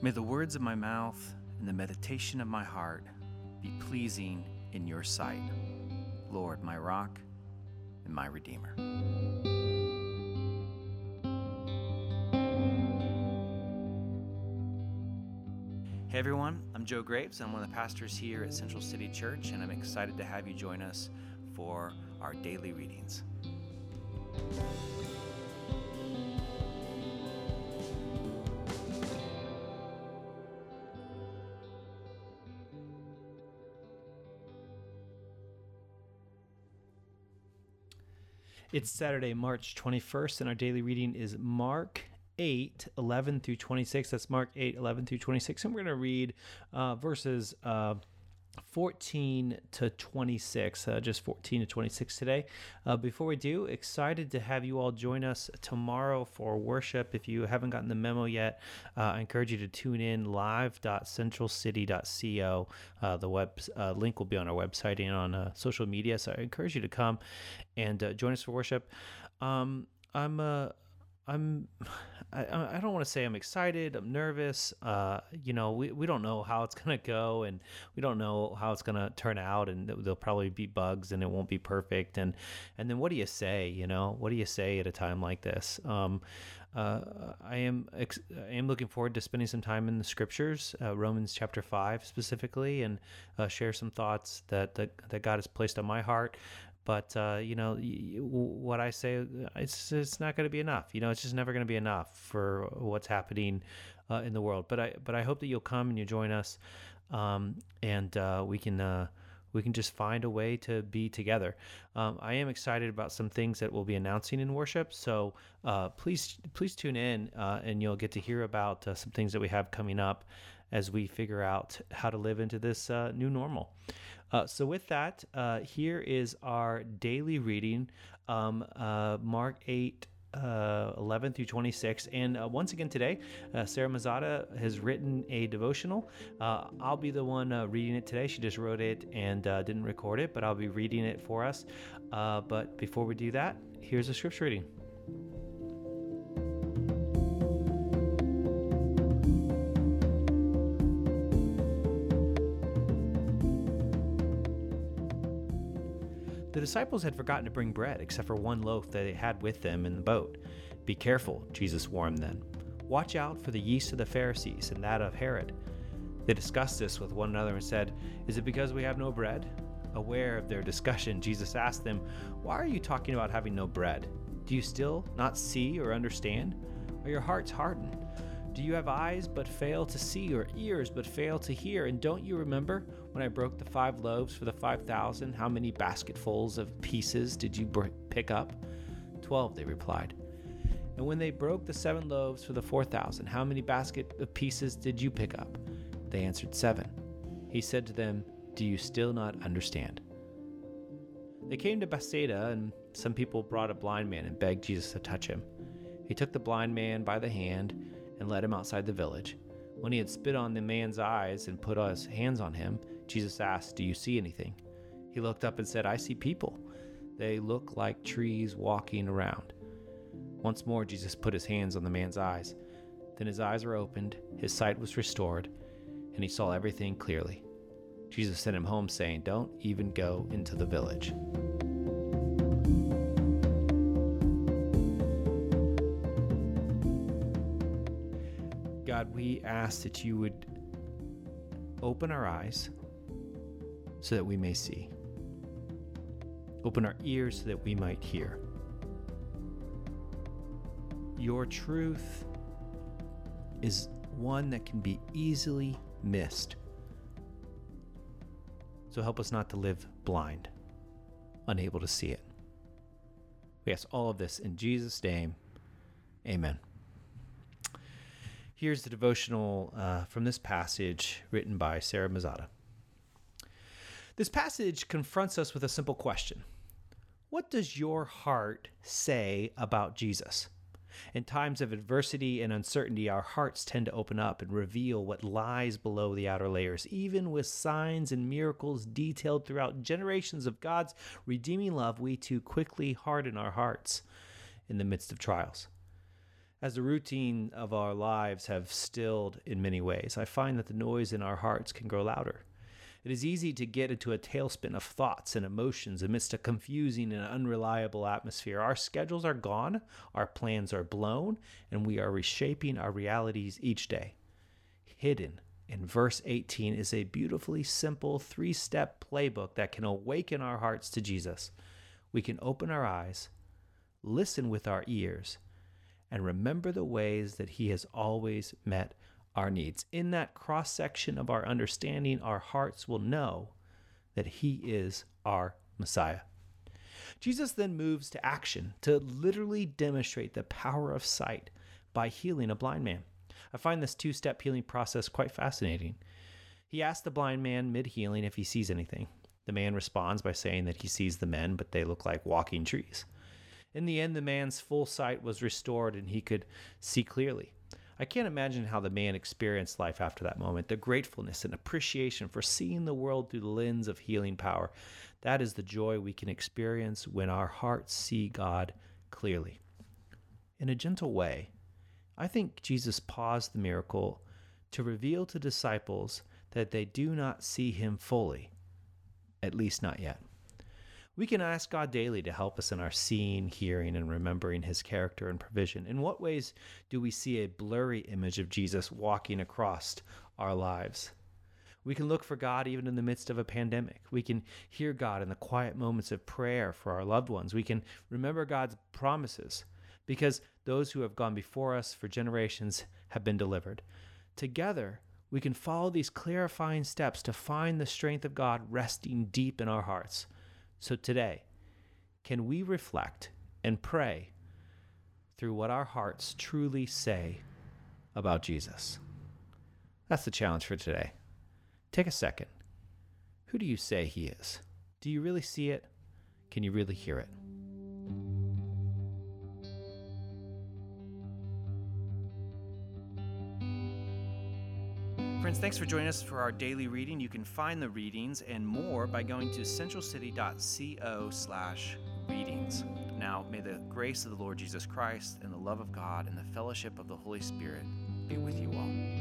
May the words of my mouth and the meditation of my heart be pleasing in your sight, Lord, my rock and my redeemer. Hey everyone, I'm Joe Graves. I'm one of the pastors here at Central City Church, and I'm excited to have you join us for our daily readings. It's Saturday, March 21st, and our daily reading is Mark 8, 11 through 26. That's Mark 8, 11 through 26. And we're going to read uh, verses uh, 14 to 26, uh, just 14 to 26 today. Uh, before we do, excited to have you all join us tomorrow for worship. If you haven't gotten the memo yet, uh, I encourage you to tune in live.centralcity.co. Uh, the web uh, link will be on our website and on uh, social media. So I encourage you to come and join us for worship. Um, I'm I'm I, I don't want to say I'm excited. I'm nervous. Uh, you know, we, we don't know how it's gonna go, and we don't know how it's gonna turn out, and there'll probably be bugs, and it won't be perfect. And and then what do you say? You know, what do you say at a time like this? Um, uh, I am ex- I am looking forward to spending some time in the scriptures, uh, Romans chapter five specifically, and uh, share some thoughts that, that that God has placed on my heart. But uh, you know what I say, it's it's not going to be enough. You know, it's just never going to be enough for what's happening uh, in the world. But I but I hope that you'll come and you join us, um, and uh, we can uh, we can just find a way to be together. Um, I am excited about some things that we'll be announcing in worship, so uh, please please tune in uh, and you'll get to hear about uh, some things that we have coming up as we figure out how to live into this uh, new normal. Uh, so, with that, uh, here is our daily reading um, uh, Mark 8. Uh, 11 through 26. And once again today, Sarah Mazada has written a devotional. I'll be the one reading it today. She just wrote it and didn't record it, but I'll be reading it for us. but before we do that, here's a scripture reading. The disciples had forgotten to bring bread except for one loaf that they had with them in the boat. Be careful, Jesus warned them. Watch out for the yeast of the Pharisees and that of Herod. They discussed this with one another and said, Is it because we have no bread? Aware of their discussion, Jesus asked them, Why are you talking about having no bread? Do you still not see or understand? Are your hearts hardened? Do you have eyes but fail to see, or ears but fail to hear? And don't you remember when I broke the five loaves for the five thousand? How many basketfuls of pieces did you pick up? Twelve, they replied. And when they broke the seven loaves for the four thousand, how many basket of pieces did you pick up? They answered, Seven. He said to them, Do you still not understand? They came to Bethsaida, and some people brought a blind man and begged Jesus to touch him. He took the blind man by the hand and led him outside the village. When he had spit on the man's eyes and put his hands on him, Jesus asked, Do you see anything? He looked up and said, I see people. They look like trees walking around. Once more, Jesus put his hands on the man's eyes. Then his eyes were opened, his sight was restored, and he saw everything clearly. Jesus sent him home, saying, Don't even go into the village. God, we ask that you would open our eyes so that we may see, open our ears so that we might hear. Your truth is one that can be easily missed. So help us not to live blind, unable to see it. We ask all of this in Jesus' name. Amen. Here's the devotional uh, from this passage written by Sarah Mazada. This passage confronts us with a simple question What does your heart say about Jesus? In times of adversity and uncertainty, our hearts tend to open up and reveal what lies below the outer layers, even with signs and miracles detailed throughout generations of God's redeeming love. We too quickly harden our hearts in the midst of trials. As the routine of our lives have stilled in many ways, I find that the noise in our hearts can grow louder. It is easy to get into a tailspin of thoughts and emotions amidst a confusing and unreliable atmosphere. Our schedules are gone, our plans are blown, and we are reshaping our realities each day. Hidden in verse 18 is a beautifully simple three step playbook that can awaken our hearts to Jesus. We can open our eyes, listen with our ears, and remember the ways that He has always met our needs. In that cross section of our understanding, our hearts will know that He is our Messiah. Jesus then moves to action to literally demonstrate the power of sight by healing a blind man. I find this two step healing process quite fascinating. He asks the blind man mid healing if he sees anything. The man responds by saying that he sees the men, but they look like walking trees. In the end, the man's full sight was restored and he could see clearly. I can't imagine how the man experienced life after that moment. The gratefulness and appreciation for seeing the world through the lens of healing power. That is the joy we can experience when our hearts see God clearly. In a gentle way, I think Jesus paused the miracle to reveal to disciples that they do not see him fully, at least not yet. We can ask God daily to help us in our seeing, hearing, and remembering his character and provision. In what ways do we see a blurry image of Jesus walking across our lives? We can look for God even in the midst of a pandemic. We can hear God in the quiet moments of prayer for our loved ones. We can remember God's promises because those who have gone before us for generations have been delivered. Together, we can follow these clarifying steps to find the strength of God resting deep in our hearts. So today, can we reflect and pray through what our hearts truly say about Jesus? That's the challenge for today. Take a second. Who do you say he is? Do you really see it? Can you really hear it? Friends, thanks for joining us for our daily reading. You can find the readings and more by going to centralcity.co slash readings. Now, may the grace of the Lord Jesus Christ and the love of God and the fellowship of the Holy Spirit be with you all.